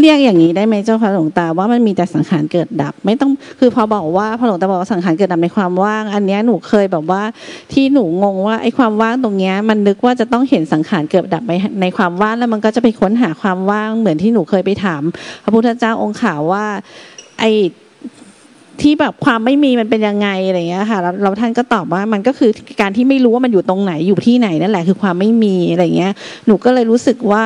เรียกอย่างนี้ได้ไหมเจ้าค่ะหลวงตาว่ามันมีแต่สังขารเกิดดับ ไม่ต้องคือพอบอกว่าพอหลวงตาบอกว่าสังขารเกิดดับในความว่าง อันนี้หนูเคยแบบว่าที่หนูงงว่าไอ้ความว่างตรงเนี้ยมันนึกว่าจะต้องเห็นสังขารเกิดดับในในความว่างแล้วมันก็จะไปค้นหาความว่างเหมือนที่หนูเคยไปถาม พระพุทธเจ้าองค์ขาวว่า ไอ้ที่แบบความไม่มีมันเป็นยังไงอะไรเงี้ยค่ะเราเราท่านก็ตอบว่ามันก็คือการที่ไม่รู้ว่ามันอยู่ตรงไหนอยู่ที่ไหนนั่นแหละคือความไม่มีอะไรเงี้ยหนูก็เลยรู้สึกว่า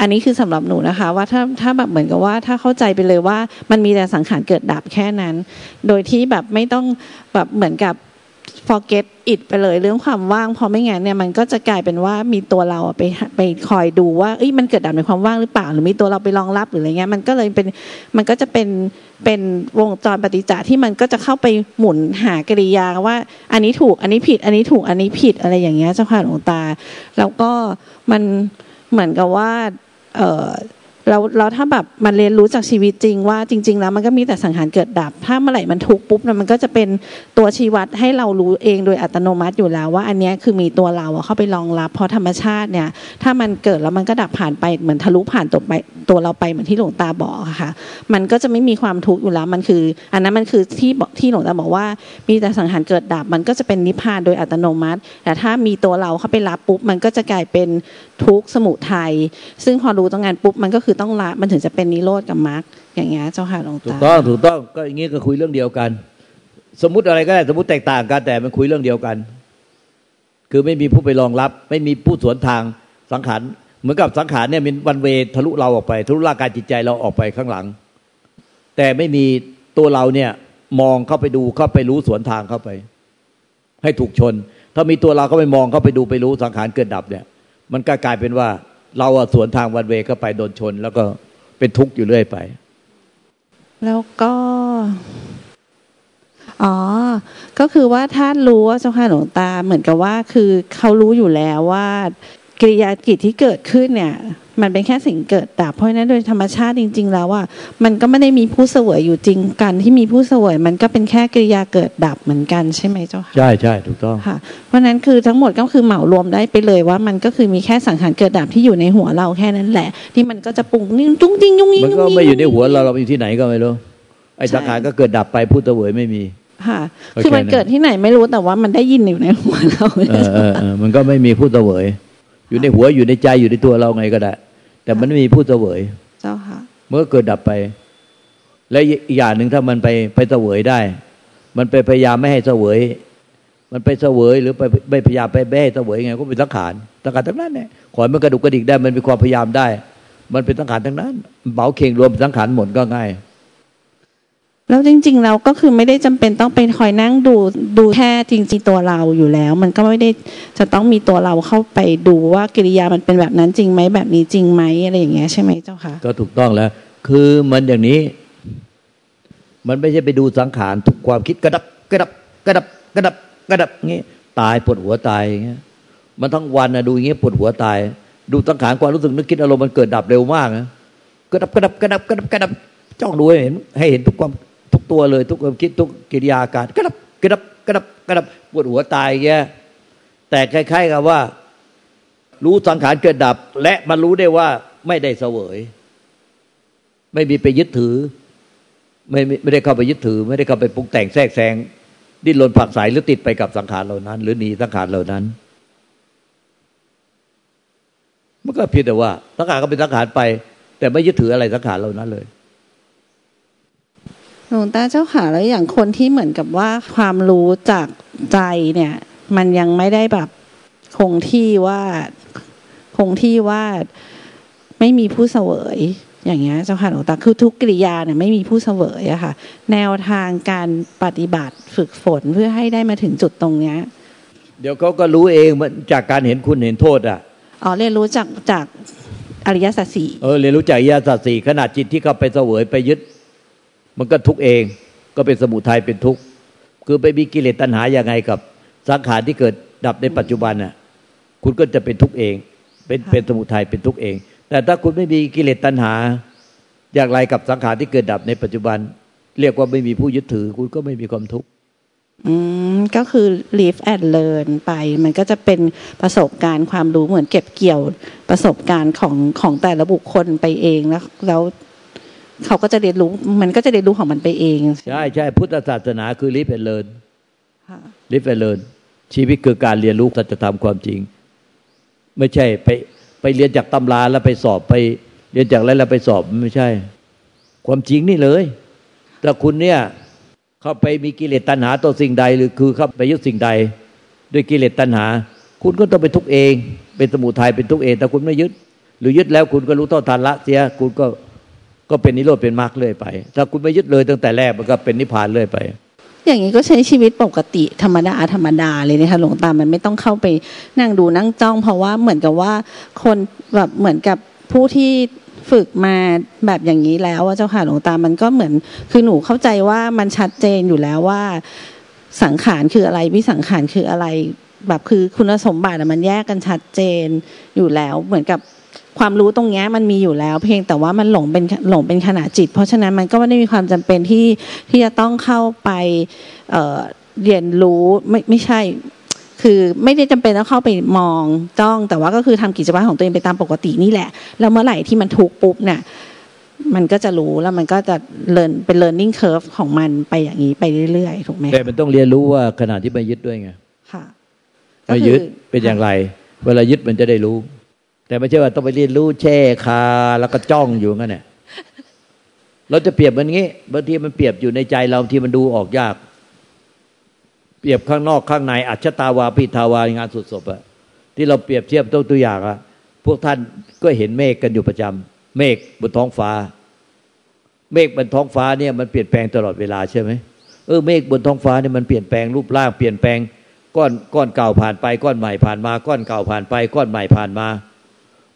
อันนี้คือสำหรับหนูนะคะ ว่าถ้าถ้าแบบเหมือนกับว่าถ้าเข้าใจไปเลยว่ามันมีแต่สังขารเกิดดับแค่นั้น โดยที่แบบไม่ต้องแบบเหมือนกับ forget it ไปเลยเรื่องความว่างเพอไม่งั้นเนี่ยมันก็จะกลายเป็นว่ามีตัวเราไปไปคอยดูว่าเอ้ยมันเกิดดับในความว่างหรือเปล่า หรือมีตัวเราไปรองรับหรืออะไรเงี้ยมันก็เลยเป็นมันก็จะเป็นเป็นวงจรปฏิจจที่มันก็จะเข้าไปหมุนหากริยาว่า อันนี้ถูกอันนี้ผิด อันนี้ถูกอันนี้ผิดอะไรอย่างเงี้ยเจ้าค่ะหลวงตา แล้วก็มันเหมือนกับว่า เออ เราเราถ้าแบบมันเรียนรู้จากชีวิตจริงว่าจริง ๆ แล้วมันก็มีแต่สังหารเกิดดับ ถ้าเมื่อไหร่มันทุกปุ๊บมันก็จะเป็นตัวชี้วัดให้เรารู้เองโดยอัตโนมัติอยู่แล้วว่าอันนี้คือมีตัวเราเข้าไปรองรับ เพราะธรรมชาติเนี่ย ถ้ามันเกิดแล้วมันก็ดับผ่านไปเหมือนทะลุผ่านตัวไปตัวเราไปเหมือนที่หลวงตาบอกค่ะ มันก็จะไม่มีความทุกข์อยู่แล้วมันคือ อันนั้นมันคือที่ที่หลวงตาบอกว่า มีแต่สังหารเกิดดับ มันก็จะเป็นนิพพานโดยอัตโนมัติ แต่ถ้ามีตัวเราเข้าไปรับปุ๊บมันก็จะกลายเป็นทุกข์สมุทัยซึ่งพอรู้ตรงงานปุ๊บมันก็คือต้องละมันถึงจะเป็นนิโรธกับมรรคอย่างเงี้ยเจ้าค่ะหลวงตาถูกต้องถูกต้องก็อย่างงี้ก็คุยเรื่องเดียวกัน สมมติอะไรก็ได้สมมติแตกต่างกันแต่มันคุยเรื่องเดียวกัน คือไม่มีผู้ไปรองรับ ไม่มีผู้สวนทางสังขารเหมือนกับสังขารเนี่ยมันวันเวทะลุเราออกไปทะลุร่างกายจิตใจเราออกไปข้างหลัง แต่ไม่มีตัวเราเนี่ยมองเข้าไปดูเข้าไปรู้สวนทางเข้าไป ให้ถูกชน ถ้ามีตัวเราเข้าไปมองเข้าไปดูไปรู้สังขารเกิดดับเนี่ย มันก็กลายเป็นว่า เราสวนทางวันเวก็ไปโดนชน แล้วก็เป็นทุกข์อยู่เรื่อยไป แล้วก็ อ๋อ ก็คือว่าถ้ารู้ว่าเจ้าค่ะหลวงตาเหมือนกับว่า คือเขารู้อยู่แล้วว่า กิริยากิจที่เกิดขึ้นเนี่ย มันเป็นแค่สิ่งเกิดดับเพราะฉะนั้นโดยธรรมชาติจริง ๆ แล้วว่ามันก็ไม่ได้มีผู้เสวยอยู่จริงกันที่มีผู้เสวย มันก็เป็นแค่กิริยาเกิดดับเหมือนกันใช่ไหมเจ้าค่ะใช่ใช่ถูกต้องค่ะเพราะนั้นคือทั้งหมดก็คือเหมารวมได้ไปเลยว่ามันก็คือมีแค่สังขารเกิดดับที่อยู่ในหัวเราแค่นั้นแหละ ที่มันก็จะปุงนิ่งจุ้งจริงยุ่งยิ่งมันก็ไม่อยู่ในหัวเราเราอยู่ที่ไหนก็ไม่รู้ไอ้สังขารก็เกิดดับไปผู้เสวยไม่มีค่ะ คือมันเกิดที่ไหนไม่รู้แต่ว่ามันได้ยินอยู่ในหัวเราเออเออมันก็ไม่มีผู้เสวย อยู่ในหัวอยู่ในใจอยู่ในตัวเราไงก็ได้ แต่มันไม่มีผู้เสวย เจ้าค่ะ เมื่อเกิดดับไป และอีกอย่างหนึ่งถ้ามันไปไปเสวยได้ มันไปพยายามไม่ให้เสวย มันไปเสวยหรือไปไม่พยายามไปแบ้เสวยไงก็เป็นสังขารสังขารทั้งนั้นเนี่ยขอให้มันกระดุกกระดิกได้มันมีความพยายามได้ มันเป็นสังขารทั้งนั้นเบาเข่งรวมสังขารหมดก็ง่าย แล้วจริงๆเราก็คือไม่ได้จำเป็นต้องไปคอยนั่งดูดูแค่จริงๆตัวเราอยู่แล้ว มันก็ไม่ได้จะต้องมีตัวเราเข้าไปดูว่ากิริยามันเป็นแบบนั้นจริงไหมแบบนี้จริงไหมอะไรอย่างเงี้ยใช่ไหมเจ้าค่ะก็ถูกต้องแล้ว คือมันอย่างนี้ มันไม่ใช่ไปดูสังขารทุกความคิดกระดับกระดับกระดับกระดับกระดับงี้ตายปวดหัวตายอย่างเงี้ยมันทั้งวันนะดูอย่างเงี้ยปวดหัวตาย ดูสังขารความรู้สึกนึกคิดอารมณ์มันเกิดดับเร็วมากนะกระดับกระดับกระดับกระดับกระดับจ้องดูให้เห็นให้เห็นทุกความุกตัวเลย ทุกความคิดทุกกิริยาการกระดับกระดับกระดับกระดับปวดหัวตายแย่แต่คล้ายๆกับว่า รู้สังขารเกิดดับ และมันรู้ได้ว่าไม่ได้เสวย ไม่มีไปยึดถือ ไม่ไม่ได้เข้าไปยึดถือ ไม่ได้เข้าไปปรุงแต่งแทรกแซงดิ้นรนผักสายหรือติดไปกับสังขารเหล่านั้น หรือหนีสังขารเหล่านั้นมันก็เพียงแต่ว่าสังขารก็เป็นสังขารไป แต่ไม่ยึดถืออะไรสังขารเหล่านั้นเลย หลวงตาเจ้าค่ะแล้วอย่างคนที่เหมือนกับว่าความรู้จากใจเนี่ย มันยังไม่ได้แบบคงที่ว่าคงที่ว่าไม่มีผู้เสวย อย่างเงี้ยเจ้าค่ะหลวงตาคือทุกกิริยาเนี่ยไม่มีผู้เสวยอะค่ะ แนวทางการปฏิบัติฝึกฝนเพื่อให้ได้มาถึงจุดตรงเนี้ย เดี๋ยวเขาก็รู้เองจากการเห็นคุณเห็นโทษอะอ๋อเรียนรู้จากจากอริยสัจสี่เออเรียนรู้จากอริยสัจสี่ขนาดจิตที่เขาไปเสวยไปยึด มันก็ทุกเองก็เป็นสมุทัยเป็นทุกข์คือไปมีกิเลสตัณหาอย่างไงกับ สังขารที่เกิดดับในปัจจุบันน่ะคุณก็จะเป็นทุกข์เอง เป็นเป็นสมุทัยเป็นทุกข์เอง แต่ถ้าคุณไม่มีกิเลสตัณหา อย่างไรกับสังขารที่เกิดดับในปัจจุบัน เรียกว่าไม่มีผู้ยึดถือ คุณก็ไม่มีความทุกข์อืมก็คือ live and learn ไป มันก็จะเป็นประสบการณ์ความรู้เหมือนเก็บเกี่ยวประสบการณ์ของของแต่ละบุคคลไปเองแล้วแล้ว เขาก็จะเรียนรู้มันก็จะเรียนรู้ของมันไปเอง ใช่ใช่พุทธศาสนาคือลิฟเ and เลินค่ะลิฟเ and เลินชีวิตคือการเรียนรู้สัจธรรมความจริง ไม่ใช่ไปไปเรียนจากตำราแล้วไปสอบไป เรียนจากอะไรแล้วไปสอบไม่ใช่ ความจริงนี่เลย แต่คุณเนี่ยเข้าไปมีกิเลสตัณหาต่อสิ่งใดหรือคือเข้าไปยึดสิ่งใด ด้วยกิเลสตัณหา คุณก็ต้องไปทุกข์เอง เป็นสมุทัยเป็นทุกข์เอง แต่คุณไม่ยึด หรือยึดแล้วคุณก็รู้เท่าทันละเสียคุณก็ ก็เป็นนิโรธเป็นมรรคเรื่อยไป ถ้าคุณไม่ยึดเลยตั้งแต่แรกมันก็เป็นนิพพานเรื่อยไป อย่างนี้ก็ใช้ชีวิตปกติธรรมดาธรรมดาเลยนะคะหลวงตามันไม่ต้องเข้าไปนั่งดูนั่งจ้อง เพราะว่าเหมือนกับว่าคนแบบเหมือนกับผู้ที่ฝึกมาแบบอย่างนี้แล้วว่าเจ้าค่ะหลวงตามันก็เหมือน คือหนูเข้าใจว่ามันชัดเจนอยู่แล้วว่า สังขารคืออะไรวิสังขารคืออะไร แบบคือคุณสมบัติมันแยกกันชัดเจนอยู่แล้ว เหมือนกับ ความรู้ตรงเนี้ยมันมีอยู่แล้ว เพียงแต่ว่ามันหลงเป็นหลงเป็นขณะจิต เพราะฉะนั้นมันก็ไม่ได้มีความจำเป็นที่ที่จะต้องเข้าไปเอ่อเรียนรู้ไม่ไม่ใช่ คือไม่ได้จำเป็นต้องเข้าไปมองจ้องแต่ว่าก็คือทำกิจวัตรของตัวเองไปตามปกตินี่แหละ แล้วเมื่อไหร่ที่มันทุกข์ปุ๊บเนี่ยมันก็จะรู้แล้วมันก็จะเรียนเป็น learning curve ของมันไปอย่างนี้ไปเรื่อยๆถูกไหมแต่มันต้องเรียนรู้ว่าขณะที่ไม่ยึดด้วยไงค่ะไม่ยึดเป็นอย่างไร เวลายึดมันจะได้รู้ แต่ไม่ใช่ว่าต้องไปเรียนรู้แช่คา แล้วก็จ้องอยู่งั้นเนี่ยเราจะเปรียบมันงี้บางทีมันเปรียบอยู่ในใจเราที่มันดูออกยาก เปรียบข้างนอกข้างใน อัจฉตาวาปิทาวางานสุดศพอะที่เราเปรียบเทียบตัวตัวอย่างอะพวกท่านก็เห็นเมฆกันอยู่ประจำเมฆบนท้องฟ้า เมฆบนท้องฟ้าเนี่ยมันเปลี่ยนแปลงตลอดเวลาใช่ไหมเออเมฆบนท้องฟ้าเนี่ยมันเปลี่ยนแปลงรูปร่างเปลี่ยนแปลงก้อนก้อนเก่าผ่านไปก้อนใหม่ผ่านมา ก้อนเก่าผ่านไปก้อนใหม่ผ่านมา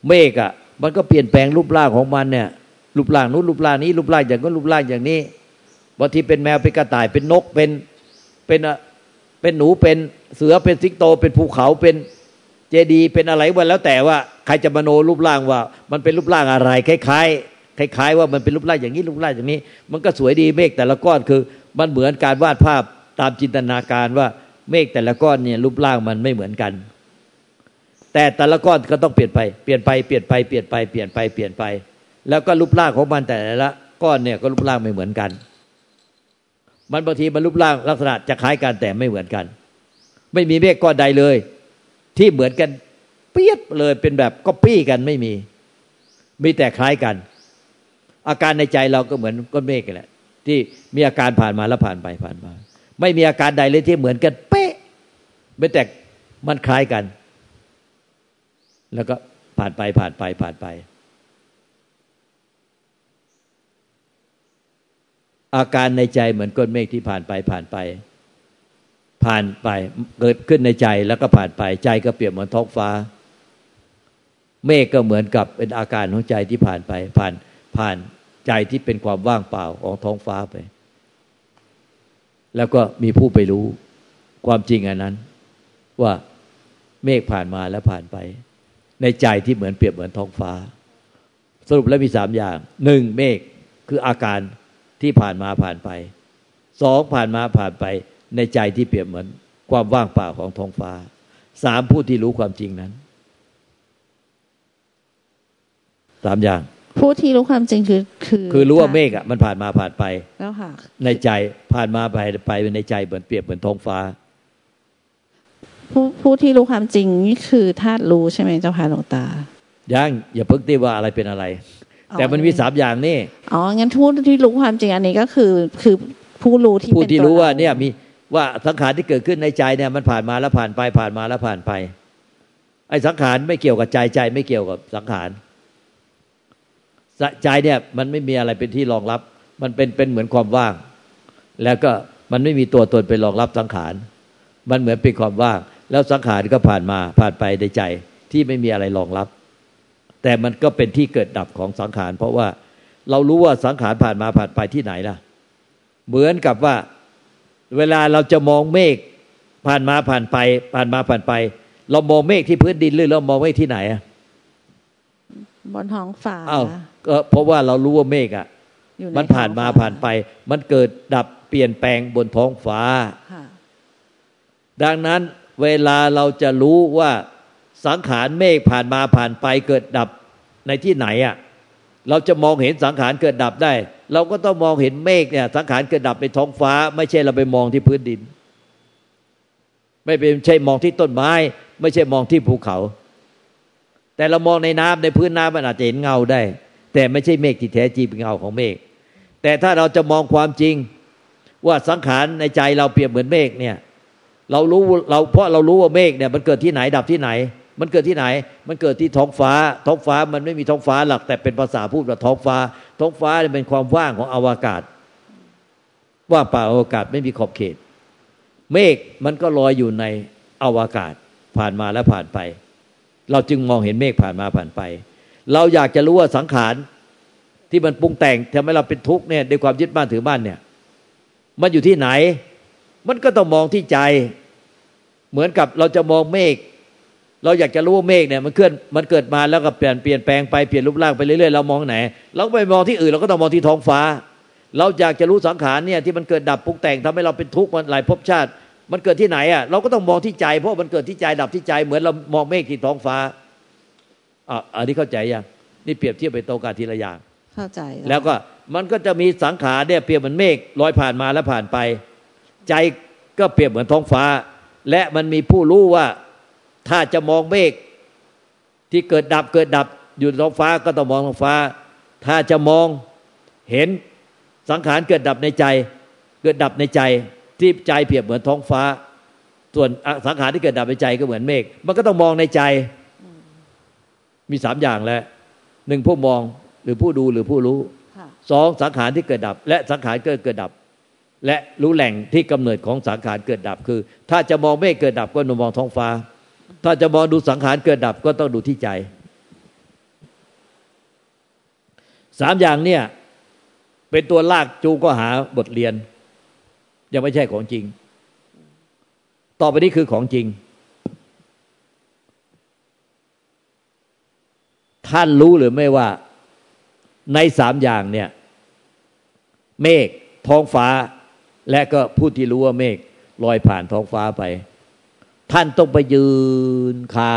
เมฆอะ มันก็เปลี่ยนแปลงรูปร่างของมันเนี่ย รูปร่างนู้นรูปร่างนี้รูปร่างอย่างนู้นรูปร่างอย่างนี้บางทีเป็นแมวเป็นกระต่ายเป็นนกเป็นเป็นเป็นหนูเป็นเสือเป็นสิงโต เป็นภูเขาเป็นเจดีเป็นอะไรวันแล้วแต่ว่าใครจะมโนรูปร่างว่า มันเป็นรูปร่างอะไรคล้ายๆคล้าย ๆ ว่ามันเป็นรูปร่างอย่างนี้รูปร่างอย่างนี้ มันก็สวยดีเมฆแต่ละก้อนคือ มันเหมือนการวาดภาพตามจินตนาการว่าเมฆแต่ละก้อนเนี่ยรูปร่างมันไม่เหมือนกัน แต่แต่ละก้อนก็ต้องเปลี่ยนไปเปลี่ยนไปเปลี่ยนไปเปลี่ยนไปเปลี่ยนไปเปลี่ยนไป แล้วก็รูปร่างของมันแต่ละก้อนเนี่ยก็รูปร่างไม่เหมือนกัน มันบางทีมันรูปร่างลักษณะจะคล้ายกันแต่ไม่เหมือนกัน ไม่มีเมฆก้อนใดเลย ที่เหมือนกันเปียบเลยเป็นแบบก็ปี้กันไม่มี มีแต่คล้ายกัน อาการในใจเราก็เหมือนก้อนเมฆกันแหละ ที่มีอาการผ่านมาแล้วผ่านไปผ่านมา ไม่มีอาการใดเลยที่เหมือนกันเป๊ะไม่แต่มันคล้ายกัน แล้วก็ผ่านไปผ่านไปผ่านไป อาการในใจเหมือนก้อนเมฆที่ผ่านไปผ่านไป ผ่านไปเกิดขึ้นในใจแล้วก็ผ่านไปใจก็เปรียบเหมือนท้องฟ้า เมฆก็เหมือนกับเป็นอาการของใจที่ผ่านไป ผ่านผ่านใจที่เป็นความว่างเปล่าของท้องฟ้าไป แล้วก็มีผู้ไปรู้ความจริงอันนั้น ว่าเมฆผ่านมาแล้วผ่านไป ในใจที่เหมือนเปรียบเหมือนท้องฟ้า สรุปแล้วมีสามอย่างหนึ่งเมฆคืออาการที่ผ่านมาผ่านไปสองผ่านมาผ่านไปในใจที่เปรียบเหมือนความว่างเปล่าของท้องฟ้าสามผู้ที่รู้ความจริงนั้นสามอย่าง ผู้ที่รู้ความจริงคือคือ คือรู้ว่าเมฆอะมันผ่านมาผ่านไปแล้วค่ะในใจผ่านมาไปไปในใจเหมือนเปรียบเหมือนท้องฟ้า ผู้ผู้ที่รู้ความจริงนี่คือธาตุรู้ใช่ไหมเจ้าค่ะหลวงตายังอย่าเพิ่งตีว่าอะไรเป็นอะไรอ๋อแต่มันมีสามอย่างนี่อ๋องั้นผู้ที่รู้ความจริงอันนี้ก็คือคือผู้รู้ที่ผู้เป็นที่ตัวรู้ว่าเเนี่ยมีว่าสังขารที่เกิดขึ้นในใจเนี่ยมันผ่านมาแล้วผ่านไปผ่านมาแล้วผ่านไป ไอ้สังขารไม่เกี่ยวกับใจใจไม่เกี่ยวกับสังขารใจเนี่ยมันไม่มีอะไรเป็นที่รองรับ มันเป็นเป็นเหมือนความว่าง แล้วก็มันไม่มีตัวตนเป็นรองรับสังขาร มันเหมือนเป็นความว่าง แล้วสังขารก็ผ่านมาผ่านไปในใจที่ไม่มีอะไรรองรับ แต่มันก็เป็นที่เกิดดับของสังขาร เพราะว่าเรารู้ว่าสังขารผ่านมาผ่านไปที่ไหนล่ะ เหมือนกับว่าเวลาเราจะมองเมฆผ่านมาผ่านไป ผ่านมาผ่านไป เรามองเมฆที่พื้นดินหรือเรามองเมฆที่ไหนอะบนท้องฟ้าอ้าวก็เพราะว่าเรารู้ว่าเมฆอะอยู่ใมันผ่านมาท้องฟ้ผ่านไป มันเกิดดับเปลี่ยนแปลงบนท้องฟ้าค่ะดังนั้น เวลาเราจะรู้ว่าสังขารเมฆผ่านมาผ่านไปเกิดดับในที่ไหนอะเราจะมองเห็นสังขารเกิดดับได้ เราก็ต้องมองเห็นเมฆเนี่ย สังขารเกิดดับในท้องฟ้า ไม่ใช่เราไปมองที่พื้นดิน ไม่เป็นใช่มองที่ต้นไม้ ไม่ใช่มองที่ภูเขา แต่เรามองในน้ำในพื้นน้ำมันอาจจะเห็นเงาได้ แต่ไม่ใช่เมฆที่แท้จริงเป็นเงาของเมฆแต่ถ้าเราจะมองความจริง ว่าสังขารในใจเราเปรียบเหมือนเมฆเนี่ย เรารู้เราเพราะเรารู้ว่าเมฆเนี่ยมันเกิดที่ไหนดับที่ไหน มันเกิดที่ไหน มันเกิดที่ท้องฟ้า ท้องฟ้ามันไม่มีท้องฟ้าหลัก แต่เป็นภาษาพูดว่าท้องฟ้า ท้องฟ้าเป็นความว่างของอวกาศ ว่างเปล่าอวกาศไม่มีขอบเขต เมฆมันก็ลอยอยู่ในอวกาศผ่านมาและผ่านไป เราจึงมองเห็นเมฆผ่านมาผ่านไป เราอยากจะรู้ว่าสังขารที่มันปรุงแต่งทำให้เราเป็นทุกข์เนี่ยด้วยความยึดบ้านถือบ้านเนี่ย มันอยู่ที่ไหน มันก็ต้องมองที่ใจ เหมือนกับเราจะมองเมฆเราอยากจะรู้ว่าเมฆเนี่ยมันเคลื่อนมันเกิดมาแล้วก็เปลี่ยนเปลี่ยนแปลงไปเปลี่ยนรูปร่างไปเรื่อยๆเรามองไหน เราไปมองที่อื่นเราก็ต้องมองที่ท้องฟ้า เราอยากจะรู้สังขารเนี่ยที่มันเกิดดับปรุงแต่งทำให้เราเป็นทุกข์มันหลายภพชาติ มันเกิดที่ไหนอะเราก็ต้องมองที่ใจ เพราะมันเกิดที่ใจดับที่ใจ เหมือนเรามองเมฆที่ท้องฟ้าอะอันนี้เข้าใจยังนี่เปรียบเทียบไปโตกาทีละอย่างเข้าใจแล้วก็มันก็จะมีสังขารเนี่ยเปรียบเหมือนเมฆลอยผ่านมาแล้วผ่านไป ใจก็เปรียบเหมือนท้องฟ้า และมันมีผู้รู้ว่า ถ้าจะมองเมฆที่เกิดดับเกิดดับอยู่ท้องฟ้าก็ต้องมองท้องฟ้า ถ้าจะมองเห็นสังขารเกิดดับในใจ เกิดดับในใจที่ใจเปรียบเหมือนท้องฟ้า ส่วนสังขารที่เกิดดับในใจก็เหมือนเมฆมันก็ต้องมองในใจ มีสามอย่างแหละหนึ่งผู้มองหรือผู้ดูหรือผู้รู้สองสังขารที่เกิดดับ และสังขารเกิดเกิดดับ และรู้แหล่งที่กำเนิดของสังขารเกิดดับคือ ถ้าจะมองเมฆเกิดดับก็ต้องมองท้องฟ้า ถ้าจะมองดูสังขารเกิดดับก็ต้องดูที่ใจสามอย่างเนี่ย เป็นตัวลากจูก็หาบทเรียน ยังไม่ใช่ของจริง ต่อไปนี้คือของจริง ท่านรู้หรือไม่ว่า ในสามอย่างเนี่ย เมฆท้องฟ้า และก็ผู้ที่รู้ว่าเมฆลอยผ่านท้องฟ้าไป ท่านต้องไปยืนคา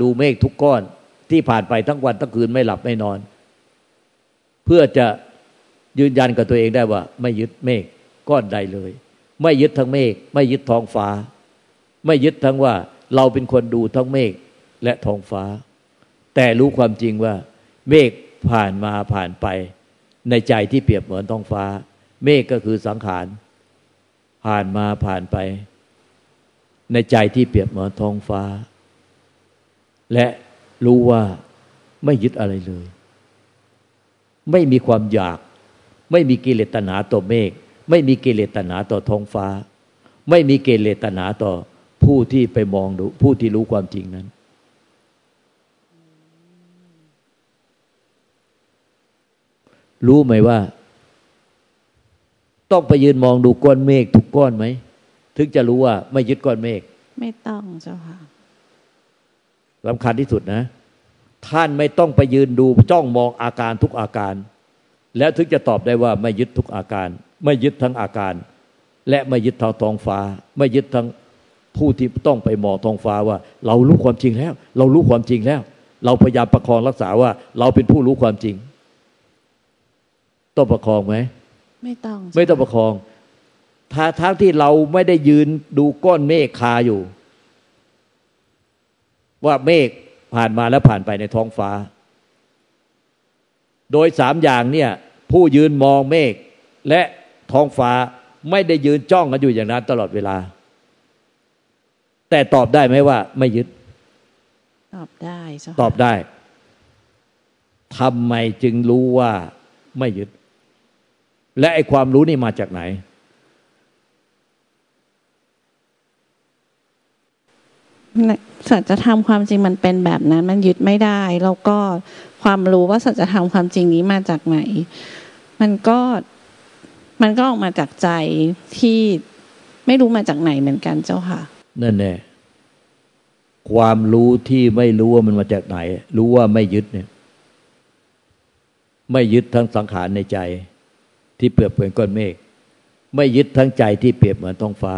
ดูเมฆทุกก้อนที่ผ่านไปทั้งวันทั้งคืนไม่หลับไม่นอน เพื่อจะยืนยันกับตัวเองได้ว่า ไม่ยึดเมฆก้อนใดเลย ไม่ยึดทั้งเมฆไม่ยึดท้องฟ้า ไม่ยึดทั้งว่าเราเป็นคนดูทั้งเมฆและท้องฟ้า แต่รู้ความจริงว่า เมฆผ่านมาผ่านไป ในใจที่เปรียบเหมือนท้องฟ้า เมฆก็คือสังขาร ผ่านมาผ่านไป ในใจที่เปรียบเหมือนท้องฟ้า และรู้ว่าไม่ยึดอะไรเลย ไม่มีความอยาก ไม่มีกิเลสตนาต่อเมฆไม่มีกิเลสตนาต่อท้องฟ้า ไม่มีกิเลสตนาต่อผู้ที่ไปมองดูผู้ที่รู้ความจริงนั้น รู้ไหมว่า ต้องไปยืนมองดูก้อนเมฆทุกก้อนไหม ถึงจะรู้ว่าไม่ยึดก้อนเมฆไม่ต้องเจ้าค่ะสำคัญที่สุดนะ ท่านไม่ต้องไปยืนดูจ้องมองอาการทุกอาการ แล้วถึงจะตอบได้ว่าไม่ยึดทุกอาการ ไม่ยึดทั้งอาการ และไม่ยึดทางท้องฟ้า ไม่ยึดทั้งผู้ที่ต้องไปมองท้องฟ้าว่า เรารู้ความจริงแล้ว เรารู้ความจริงแล้ว เราพยายามประคองรักษาว่า เราเป็นผู้รู้ความจริง ต้องประคองไหม ไม่ต้องไม่ต้องประคองถ้าทั้งที่เราไม่ได้ยืนดูก้อนเมฆคาอยู่ ว่าเมฆผ่านมาแล้วผ่านไปในท้องฟ้า โดยสามอย่างเนี่ย ผู้ยืนมองเมฆและท้องฟ้าไม่ได้ยืนจ้องกันอยู่อย่างนั้นตลอดเวลา แต่ตอบได้ไหมว่า ไม่ยึด ตอบได้ตอบได้ทำไมจึงรู้ว่าไม่ยึด และไอความรู้นี่มาจากไหน สัจธรรมความจริงมันเป็นแบบนั้น มันยึดไม่ได้ แล้วก็ความรู้ว่าสัจธรรมความจริงนี้มาจากไหน มันก็มันก็ออกมาจากใจที่ไม่รู้มาจากไหนเหมือนกันเจ้าค่ะ นั่นแน่ความรู้ที่ไม่รู้ว่ามันมาจากไหน รู้ว่าไม่ยึดเนี่ย ไม่ยึดทั้งสังขารในใจ ที่เปรียบเหมือนก้อนเมฆไม่ยึดทั้งใจที่เปรียบเหมือนท้องฟ้า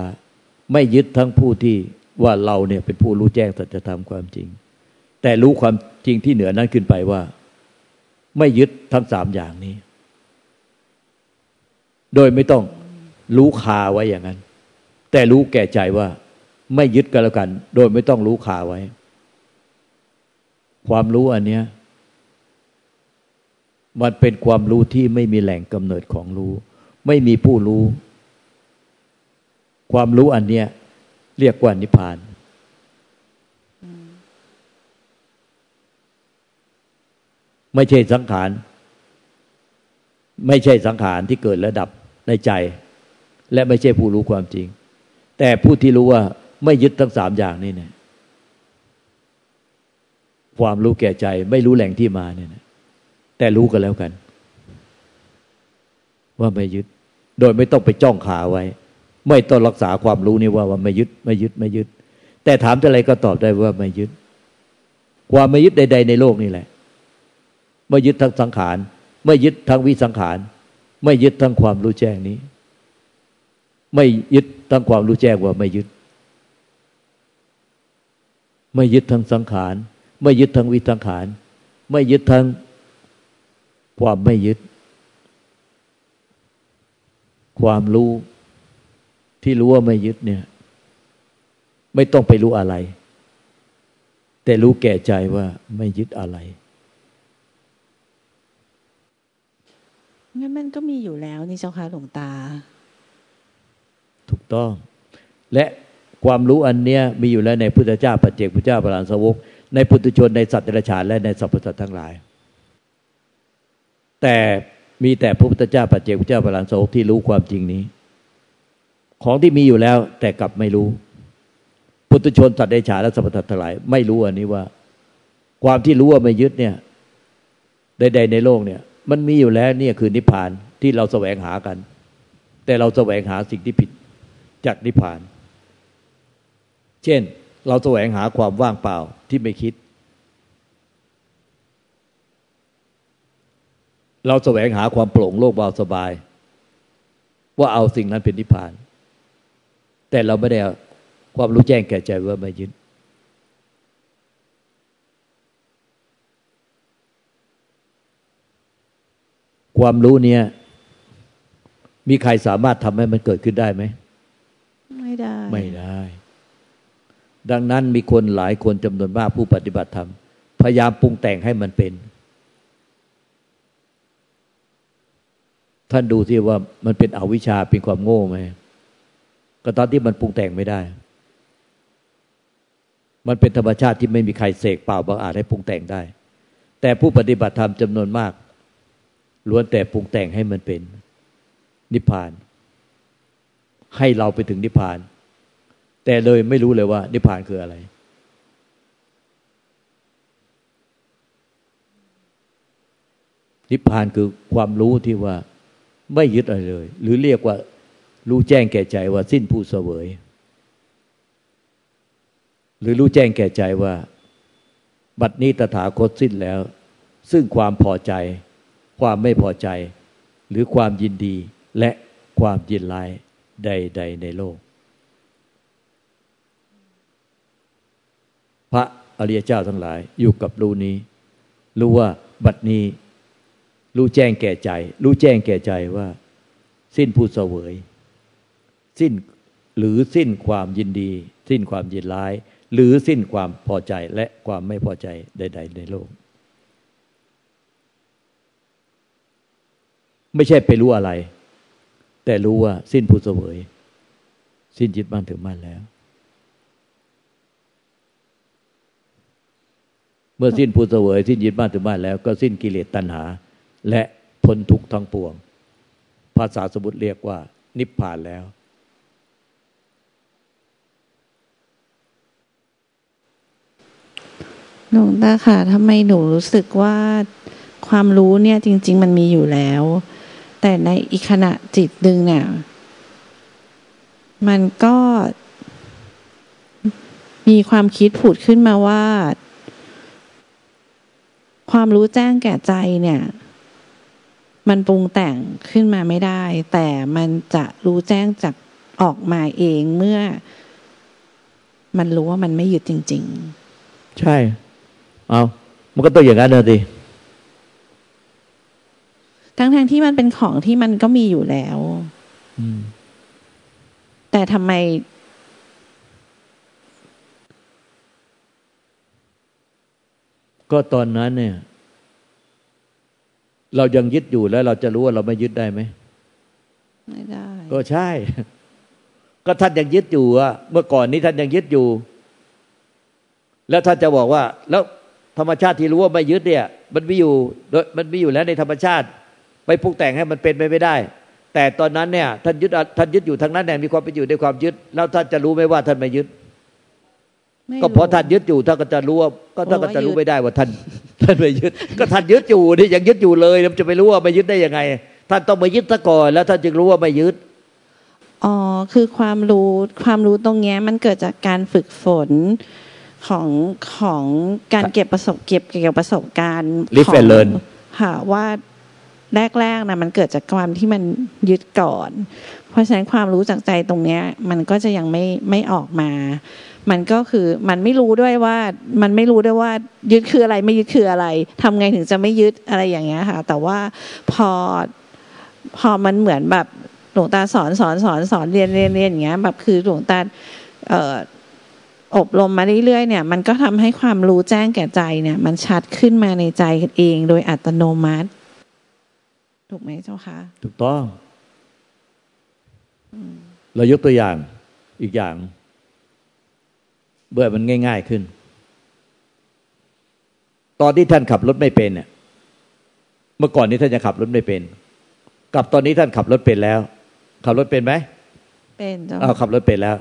ไม่ยึดทั้งผู้ที่ว่าเราเนี่ยเป็นผู้รู้แจ้งสัจธรรมความจริง แต่รู้ความจริงที่เหนือนั้นขึ้นไปว่า ไม่ยึดทั้งสามอย่างนี้ โดยไม่ต้องรู้คาไว้อย่างนั้น แต่รู้แก่ใจว่าไม่ยึดกันแล้วกัน โดยไม่ต้องรู้คาไว้ ความรู้อันเนี้ย มันเป็นความรู้ที่ไม่มีแหล่งกำเนิดของรู้ ไม่มีผู้รู้ ความรู้อันเนี้ย เรียกว่านิพพานไม่ใช่สังขาร ไม่ใช่สังขารที่เกิดระดับในใจ และไม่ใช่ผู้รู้ความจริง แต่ผู้ที่รู้ว่าไม่ยึดทั้งสามอย่างนี่เนี่ยความรู้แก่ใจ ไม่รู้แหล่งที่มาเนี่ย แต่รู้กันแล้วกัน ว่าไม่ยึด โดยไม่ต้องไปจ้องขาไว้ ไม่ต้องรักษาความรู้นี่ว่าว่าไม่ยึดไม่ยึดไม่ยึด แต่ถามอะไรก็ตอบได้ว่าไม่ยึด ความไม่ยึดใด ๆ ในโลกนี่แหละ ไม่ยึดทั้งสังขาร ไม่ยึดทั้งวิสังขาร ไม่ยึดทั้งความรู้แจ้งนี้ ไม่ยึดทั้งความรู้แจ้งว่าไม่ยึด ไม่ยึดทั้งสังขาร ไม่ยึดทั้งวิสังขาร ไม่ยึดทั้ง ความไม่ยึด ความรู้ที่รู้ว่าไม่ยึดเนี่ย ไม่ต้องไปรู้อะไร แต่รู้แก่ใจว่าไม่ยึดอะไรงั้นมันก็มีอยู่แล้วนี่เจ้าค่ะหลวงตา ถูกต้อง และความรู้อันเนี้ยมีอยู่แล้วในพุทธเจ้าปัจเจกพุทธเจ้าปรานสวก ในพุทธชนในสัตว์เดรัจฉานและในสรรพสัตว์ทั้งหลาย แต่มีแต่พระพุทธเจ้าปัจเจกพระเจ้าพระลานโสที่รู้ความจริงนี้ ของที่มีอยู่แล้วแต่กลับไม่รู้ พุทธชนสัตว์ได้ฉาและสัพพทัตถลาย ไม่รู้อันนี้ว่า ความที่รู้ว่าไม่ยึดเนี่ยใดๆในโลกเนี่ย มันมีอยู่แล้วเนี่ยคือนิพพานที่เราแสวงหากัน แต่เราแสวงหาสิ่งที่ผิดจากนิพพาน เช่น เราแสวงหาความว่างเปล่าที่ไม่คิด เราแสวงหาความโปร่งโลกเบาสบาย ว่าเอาสิ่งนั้นเป็นนิพพาน แต่เราไม่ได้ความรู้แจ้งแก่ใจว่าไม่ยึดความรู้เนี่ย มีใครสามารถทำให้มันเกิดขึ้นได้ไหม ไม่ได้ ไม่ได้ ดังนั้นมีคนหลายคนจำนวนมากผู้ปฏิบัติธรรม พยายามปรุงแต่งให้มันเป็น ท่านดูที่ว่ามันเป็นอวิชชาเป็นความโง่ไหมก็ตอนที่มันปรุงแต่งไม่ได้ มันเป็นธรรมชาติที่ไม่มีใครเสกเปล่าบางอาจให้ปรุงแต่งได้ แต่ผู้ปฏิบัติธรรมจำนวนมากล้วนแต่ปรุงแต่งให้มันเป็นนิพพาน ให้เราไปถึงนิพพาน แต่เลยไม่รู้เลยว่า นิพพานคืออะไร นิพพานคือความรู้ที่ว่า ไม่ยึดอะไรเลย หรือเรียกว่า รู้แจ้งแก่ใจว่าสิ้นผู้เสวย หรือรู้แจ้งแก่ใจว่า บัดนี้ตถาคตสิ้นแล้ว ซึ่งความพอใจ ความไม่พอใจ หรือความยินดีและความยินร้ายใด ๆ ในโลก พระอริยเจ้าทั้งหลายอยู่กับรู้นี้ รู้ว่าบัดนี้ รู้แจ้งแก่ใจ รู้แจ้งแก่ใจว่า สิ้นผู้เสวย สิ้นหรือสิ้นความยินดี สิ้นความยินร้าย หรือสิ้นความพอใจและความไม่พอใจใด ๆ ในโลก ไม่ใช่ไปรู้อะไร แต่รู้ว่าสิ้นผู้เสวย สิ้นจิตมั่นถึงมั่นแล้ว เมื่อสิ้นผู้เสวย สิ้นยิตมั่นถึงมั่นแล้ว ก็สิ้นกิเลสตัณหา และพ้นทุกข์ทั้งปวง ภาษาสมุติเรียกว่า นิพพานแล้ว หลวงตาค่ะทำไมหนูรู้สึกว่าความรู้เนี่ยจริง ๆ มันมีอยู่แล้ว แต่ในอีกขณะจิตหนึ่งเนี่ยมันก็มีความคิดผุดขึ้นมาว่า ความรู้แจ้งแก่ใจเนี่ย มันปรุงแต่งขึ้นมาไม่ได้ แต่มันจะรู้แจ้งจากออกมาเองเมื่อ มันรู้ว่ามันไม่ยึดจริงใช่ เอามันก็ต้องอย่างนั้นนะสิๆทั้งๆที่มันเป็นของที่มันก็มีอยู่แล้วอืมแต่ทำไม ก็ตอนนั้นเนี่ย เรายังยึดอยู่แล้วเราจะรู้ว่าเราไม่ยึดได้ไหมไม่ได้ ก็ใช่ ก็ท่านยังยึดอยู่อะเมื่อก่อนนี้ท่านยังยึดอยู่ แล้วท่านจะบอกว่า แล้วธรรมชาติที่รู้ว่าไม่ยึดเนี่ย มันมีอยู่โดยมันมีอยู่แล้วในธรรมชาติ ไปปรุงแต่งให้มันเป็นไปไม่ได้ แต่ตอนนั้นเนี่ยท่านยึดอะท่านยึดอยู่ทางนั้นแน่มีความเป็นอยู่ในความยึด แล้วท่านจะรู้ไหมว่าท่านไม่ยึดไม่ก็เพราะท่านยึดอยู่ท่านก็จะรู้ว่าก็ท่านก็จะรู้ไม่ได้ว่าท่าน ท่านไม่ยึด ก็ท่านยึดอยู่นี่ยังยึดอยู่เลยแล้วจะไปรู้ว่าไม่ยึดได้ยังไง ท่านต้องมายึดซะก่อนแล้วท่านจึงรู้ว่าไม่ยึดอ๋อคือความรู้ความรู้ตรงเนี้ยมันเกิดจากการฝึกฝนของของการเก็บประสบเก็บเกี่ยวกับประสบการณ์ Live ของ and learn ค่ะว่าแรกๆนะมันเกิดจากความที่มันยึดก่อนเพ ราะฉะนั้นความรู้จากใจตรงเนี้ย มันก็จะยังไม่ไม่ออกมา มันก็คือมันไม่รู้ด้วยว่า มันไม่รู้ด้วยว่า ยึดคืออะไรไม่ยึดคืออะไรทำไงถึงจะไม่ยึดอะไรอย่างเงี้ยค่ะ แต่ว่าพอพอมันเหมือนแบบหลวงตาสอนสอนสอนสอนเรียนเรียนเรียนอย่างเงี้ยแบบคือหลวงตาเอ่ออบรมมาเรื่อยๆเนี่ย มันก็ทำให้ความรู้แจ้งแก่ใจเนี่ย มันชัดขึ้นมาในใจเองโดยอัตโนมัติ ถูกไหมเจ้าคะถูกต้อง เรายกตัวอย่างอีกอย่าง เบื่อมันง่าย ๆขึ้น ตอนที่ท่านขับรถไม่เป็นเนี่ยเมื่อก่อนนี้ท่านจะขับรถไม่เป็น กับตอนนี้ท่านขับรถเป็นแล้ว ขับรถเป็นไหมเป็นเจ้าเอาขับรถเป็นแล้ว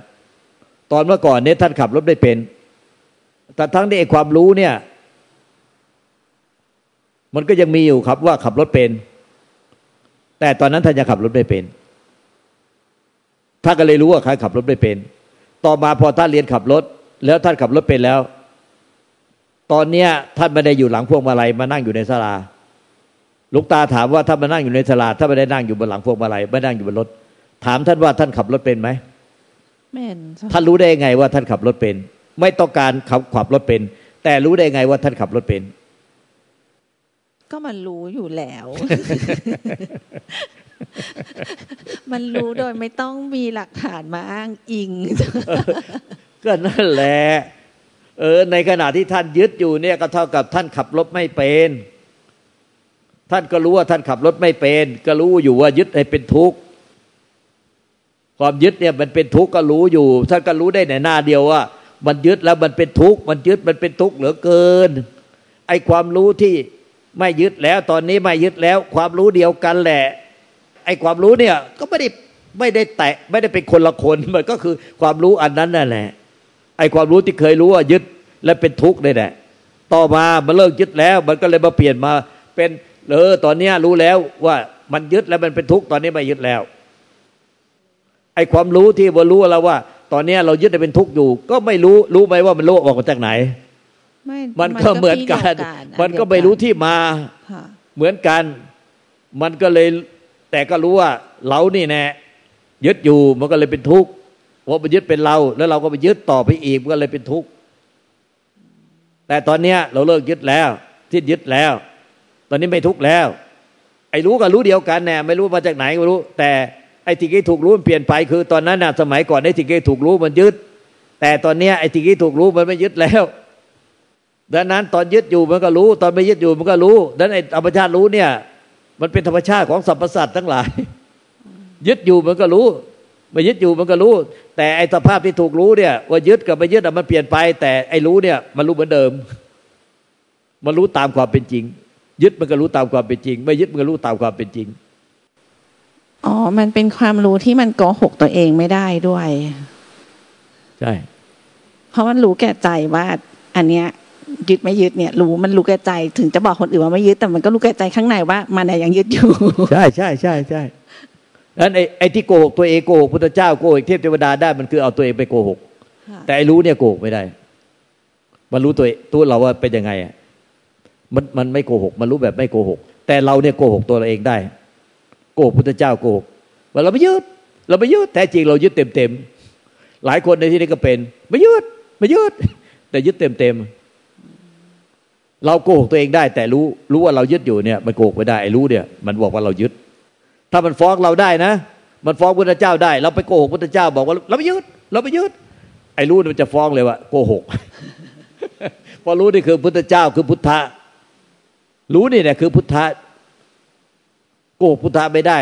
ตอนเมื่อก่อนเนี่ยท่านขับรถไม่เป็น แต่ทั้งที่ไอ้ความรู้เนี่ย มันก็ยังมีอยู่ครับว่าขับรถเป็น แต่ตอนนั้นท่านยังขับรถไม่เป็น ท่านก็เลยรู้ว่าใครขับรถไม่เป็น ต่อมาพอท่านเรียนขับรถ แล้วท่านขับรถเป็นแล้ว ตอนเนี้ยท่านไม่ได้อยู่หลังพวงมาลัยมานั่งอยู่ในศาลาลูกตาถามว่าท่านมานั่งอยู่ในศาลาท่านไม่ได้นั่งอยู่บนหลังพวงมาลัยไม่นั่งอยู่บนรถ ถามท่านว่าท่านขับรถเป็นไหมเป็นเจ้าท่านรู้ได้ยังไงว่าท่านขับรถเป็น ไม่ต้องการขับขับรถเป็น แต่รู้ได้ไงว่าท่านขับรถเป็น ก็มันรู้อยู่แล้ว มันรู้โดยไม่ต้องมีหลักฐานมาอ้างอิง ก็นั่นแหละเออ ในขณะที่ท่านยึดอยู่เนี่ยก็เท่ากับท่านขับรถไม่เป็น ท่านก็รู้ว่าท่านขับรถไม่เป็น ก็รู้อยู่ว่ายึดให้เป็นทุกข์ความยึดเนี่ยมันเป็นทุกข์ก็รู้อยู่ ท่านก็รู้ได้ในหน้าเดียวว่า มันยึดแล้วมันเป็นทุกข์มันยึดมันเป็นทุกข์เหลือเกิน ไอ้ความรู้ที่ไม่ยึดแล้ว ตอนนี้ไม่ยึดแล้ว ความรู้เดียวกันแหละ ไอ้ความรู้เนี่ยก็ไม่ได้ไม่ได้แตะไม่ได้เป็นคนละคนมันก็คือความรู้อันนั้นนั่นแหละไอ้ความรู้ที่เคยรู้ว่ายึดและเป็นทุกข์นี่แหละต่อมามันเลิกยึดแล้ว มันก็เลยมาเปลี่ยนมาเป็นเออตอนเนี้ยรู้แล้วว่ามันยึดแล้วมันเป็นทุกข์ตอนนี้ไม่ยึดแล้ว ไอ้ความรู้ที่ว่ารู้แล้วว่า ตอนเนี้ยเรายึดให้เป็นทุกข์อยู่ ก็ไม่รู้รู้ไหมว่ามันโลกออกมาจากไหนไม่มันก็เหมือนกันที่เดียวมันก็ไม่รู้ที่มาค่ะเหมือนกัน มันก็เลย แต่ก็รู้ว่าเรานี่แน่ยึดอยู่มันก็เลยเป็นทุกข์เพราะมันยึดเป็นเรา แล้วเราก็ไปยึดต่อไปอีกมันก็เลยเป็นทุกข์แต่ตอนเนี้ยเราเลิกยึดแล้วที่ยึดแล้ว ตอนนี้ไม่ทุกข์แล้ว ไอ้รู้กับรู้เดียวกันแน่ไม่รู้มาจากไหนไม่รู้ แต่ไอ้ที่ที่ถูกรู้มันเปลี่ยนไปคือ ตอนนั้นน่ะสมัยก่อนไอ้ที่ที่ถูกรู้มันยึด แต่ตอนเนี้ยไอ้ที่ที่ถูกรู้มันไม่ยึดแล้วดังนั้นตอนยึดอยู่มันก็รู้ ตอนไม่ยึดอยู่มันก็รู้ดังนั้นไอ้ธรรมชาติรู้เนี่ย มันเป็นธรรมชาติของสรรพสัตว์ทั้งหลาย ยึดอยู่มันก็รู้ไม่ยึดอยู่มันก็รู้ แต่ไอ้สภาพที่ถูกรู้เนี่ย ว่ายึดกับไม่ยึดอะมันเปลี่ยนไป แต่ไอ้รู้เนี่ย มันรู้เหมือนเดิม มันรู้ตามความเป็นจริง ยึดมันก็รู้ตามความเป็นจริง ไม่ยึดมันก็รู้ตามความเป็นจริงอ๋อ มันเป็นความรู้ที่มันโกหกตัวเองไม่ได้ด้วย ใช่ เพราะมันรู้แก่ใจว่า อันเนี้ย ยึดไม่ยึดเนี่ยรู้มันรู้แก่ใจถึงจะบอกคนอื่นว่าไม่ยึดแต่มันก็รู้แก่ใจข้างในว่ามันน่ะยังยึดอยู่ ใช่ใช่ใช่ใช่นั้นไอ้ไอ้ที่โกหกตัวเองโกหกพุทธเจ้าโกหกเทพเทวดาได้มันคือเอาตัวเองไปโกหก แต่ไอ้รู้เนี่ยโกหกไม่ได้ มันรู้ตัวเองตัวเราว่าเป็นยังไงอะมันมันไม่โกหก มันรู้แบบไม่โกหก แต่เราเนี่ยโกหกตัวเราเองได้ โกหกพุทธเจ้าโกหกว่าเราไม่ยึดเราไม่ยึดแต่จริงเรายึดเต็มเต็มๆหลายคนในที่นี้ก็เป็น ไม่ยึดไม่ยึดแต่ยึดเต็มเต็ม เราโกหกตัวเองได้ แต่รู้รู้ว่าเรายึดอยู่เนี่ยมันโกหกไม่ได้ไอ้รู้เนี่ย มันบอกว่าเรายึด ถ้ามันฟ้องเราได้นะ มันฟ้องพระเจ้าได้ เราไปโกหกพระเจ้าบอกว่าเราไม่ยึดเราไม่ยึดไอ้รู้มันจะฟ้องเลยว่าโกหกพอรู้นี่คือพุทธเจ้าคือพุทธะรู้นี่เนี่ยคือพุทธะโกหกพุทธะไม่ได้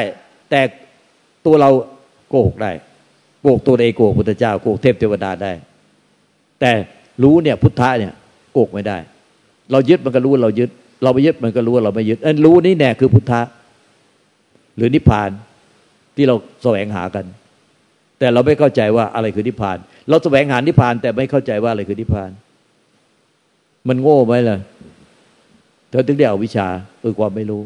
แต่ตัวเราโกหกได้โกหกตัวเองโกหกพุทธเจ้าโกหกเทพเทวดาได้ แต่รู้เนี่ยพุทธะเนี่ยโกหกไม่ได้ เรายึดมันก็รู้ว่าเรายึด เราไม่ยึดมันก็รู้ว่าเราไม่ยึดอันรู้นี่แน่คือพุทธะหรือนิพพานที่เราแสวงหากัน แต่เราไม่เข้าใจว่าอะไรคือนิพพาน เราแสวงหานิพพาน แต่ไม่เข้าใจว่าอะไรคือนิพพาน มันโง่ไหมล่ะเธอถึงได้เอาวิชาเออความไม่รู้